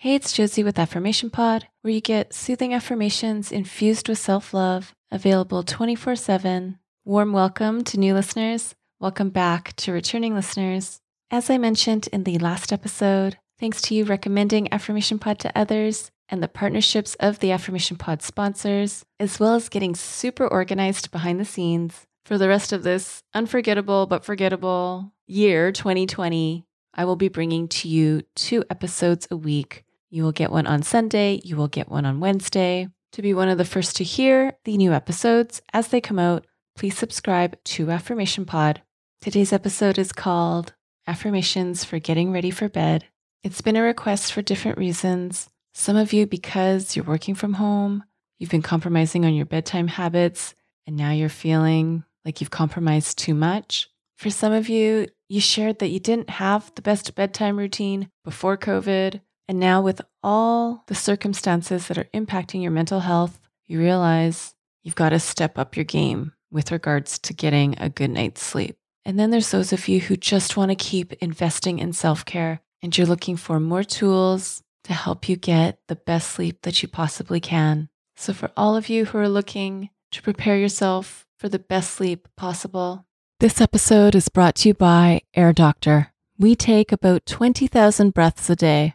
Hey, it's Josie with Affirmation Pod, where you get soothing affirmations infused with self love, available 24 7. Warm welcome to new listeners. Welcome back to returning listeners. As I mentioned in the last episode, thanks to you recommending Affirmation Pod to others and the partnerships of the Affirmation Pod sponsors, as well as getting super organized behind the scenes for the rest of this unforgettable but forgettable year 2020. I will be bringing to you two episodes a week you will get one on Sunday, you will get one on Wednesday. To be one of the first to hear the new episodes as they come out, please subscribe to Affirmation Pod. Today's episode is called Affirmations for Getting Ready for Bed. It's been a request for different reasons. Some of you, because you're working from home, you've been compromising on your bedtime habits, and now you're feeling like you've compromised too much. For some of you, you shared that you didn't have the best bedtime routine before COVID, and now, with all the circumstances that are impacting your mental health, you realize you've got to step up your game with regards to getting a good night's sleep. And then there's those of you who just want to keep investing in self care and you're looking for more tools to help you get the best sleep that you possibly can. So, for all of you who are looking to prepare yourself for the best sleep possible, this episode is brought to you by Air Doctor. We take about 20,000 breaths a day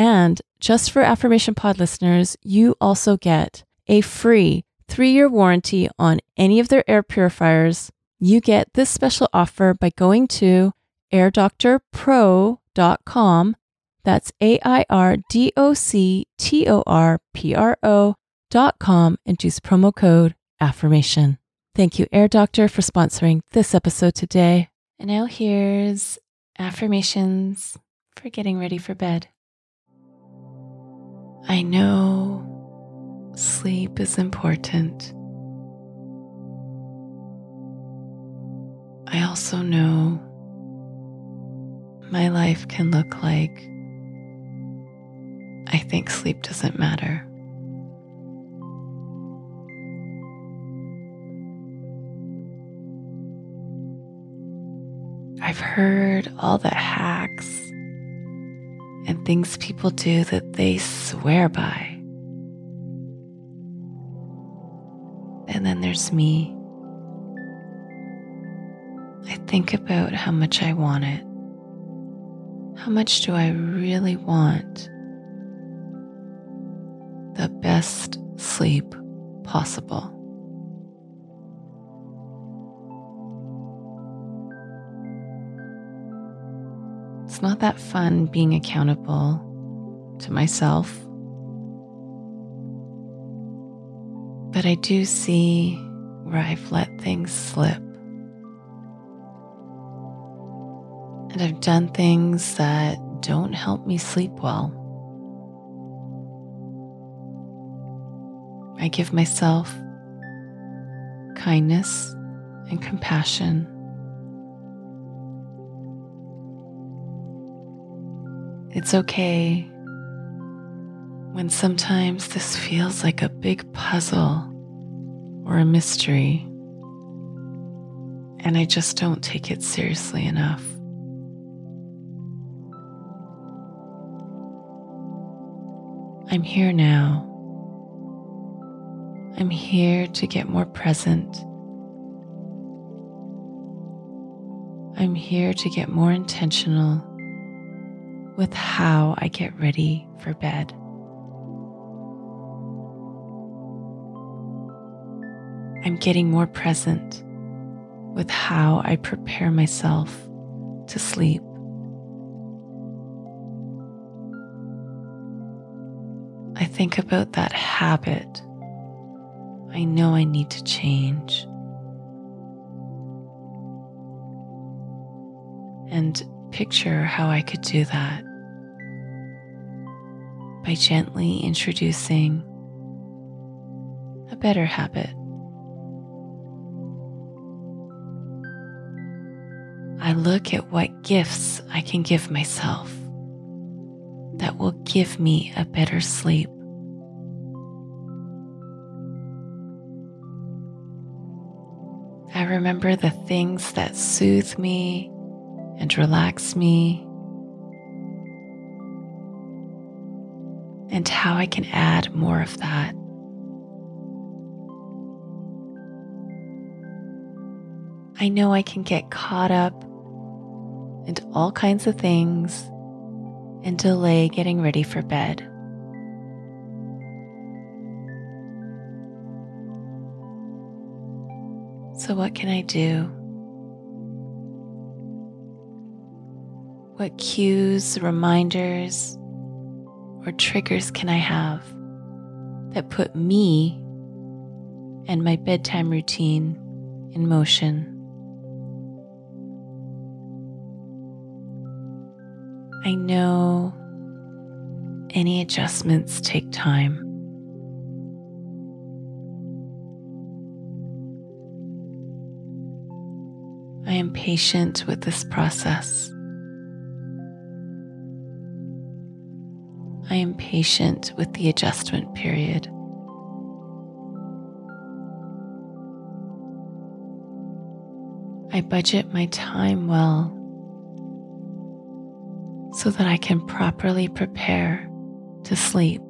and just for Affirmation Pod listeners, you also get a free three year warranty on any of their air purifiers. You get this special offer by going to airdoctorpro.com. That's A I R D O C T O R P R O.com and use promo code affirmation. Thank you, Air Doctor, for sponsoring this episode today. And now here's affirmations for getting ready for bed. I know sleep is important. I also know my life can look like I think sleep doesn't matter. I've heard all the hacks and things people do that they swear by. And then there's me. I think about how much I want it. How much do I really want the best sleep possible? Not that fun being accountable to myself. But I do see where I've let things slip. And I've done things that don't help me sleep well. I give myself kindness and compassion It's okay when sometimes this feels like a big puzzle or a mystery, and I just don't take it seriously enough. I'm here now. I'm here to get more present. I'm here to get more intentional with how I get ready for bed. I'm getting more present with how I prepare myself to sleep. I think about that habit I know I need to change. And picture how I could do that by gently introducing a better habit. I look at what gifts I can give myself that will give me a better sleep. I remember the things that soothe me and relax me, and how I can add more of that. I know I can get caught up into all kinds of things and delay getting ready for bed. So, what can I do? What cues, reminders, or triggers can I have that put me and my bedtime routine in motion? I know any adjustments take time. I am patient with this process. I am patient with the adjustment period. I budget my time well so that I can properly prepare to sleep.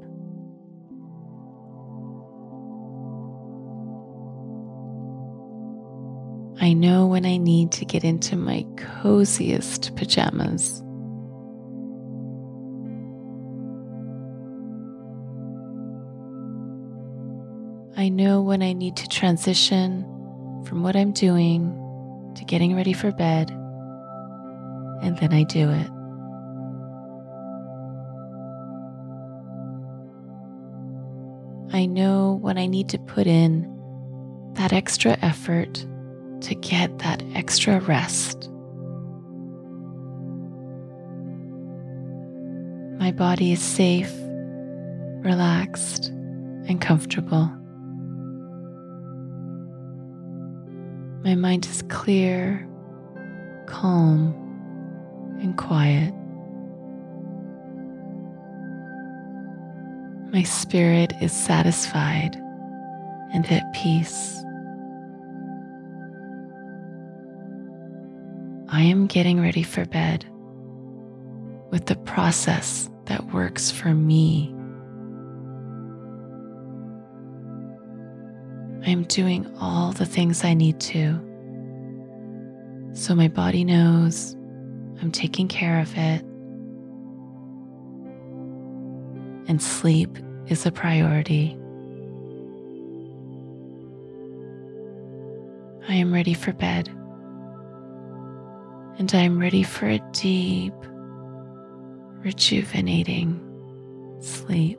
I know when I need to get into my coziest pajamas. I know when I need to transition from what I'm doing to getting ready for bed, and then I do it. I know when I need to put in that extra effort to get that extra rest. My body is safe, relaxed, and comfortable. My mind is clear, calm, and quiet. My spirit is satisfied and at peace. I am getting ready for bed with the process that works for me. I am doing all the things I need to so my body knows I'm taking care of it and sleep is a priority. I am ready for bed, and I am ready for a deep, rejuvenating sleep.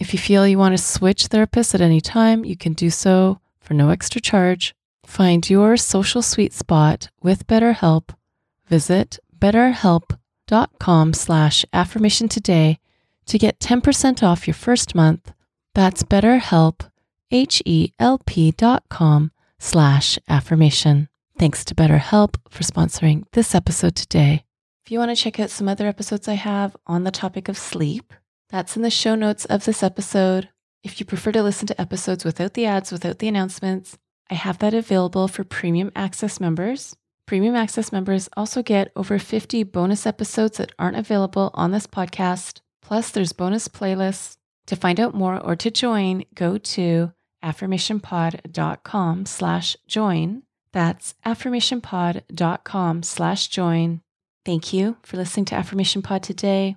If you feel you want to switch therapists at any time, you can do so for no extra charge. Find your social sweet spot with BetterHelp. Visit betterhelp.com slash affirmation today to get 10% off your first month. That's betterhelp, H-E-L-P dot com slash affirmation. Thanks to BetterHelp for sponsoring this episode today. If you want to check out some other episodes I have on the topic of sleep, that's in the show notes of this episode. If you prefer to listen to episodes without the ads, without the announcements, I have that available for premium access members. Premium access members also get over 50 bonus episodes that aren't available on this podcast. Plus, there's bonus playlists. To find out more or to join, go to affirmationpod.com slash join. That's affirmationpod.com slash join. Thank you for listening to Affirmation Pod today.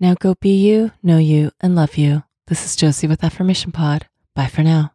Now go be you, know you, and love you. This is Josie with Affirmation Pod. Bye for now.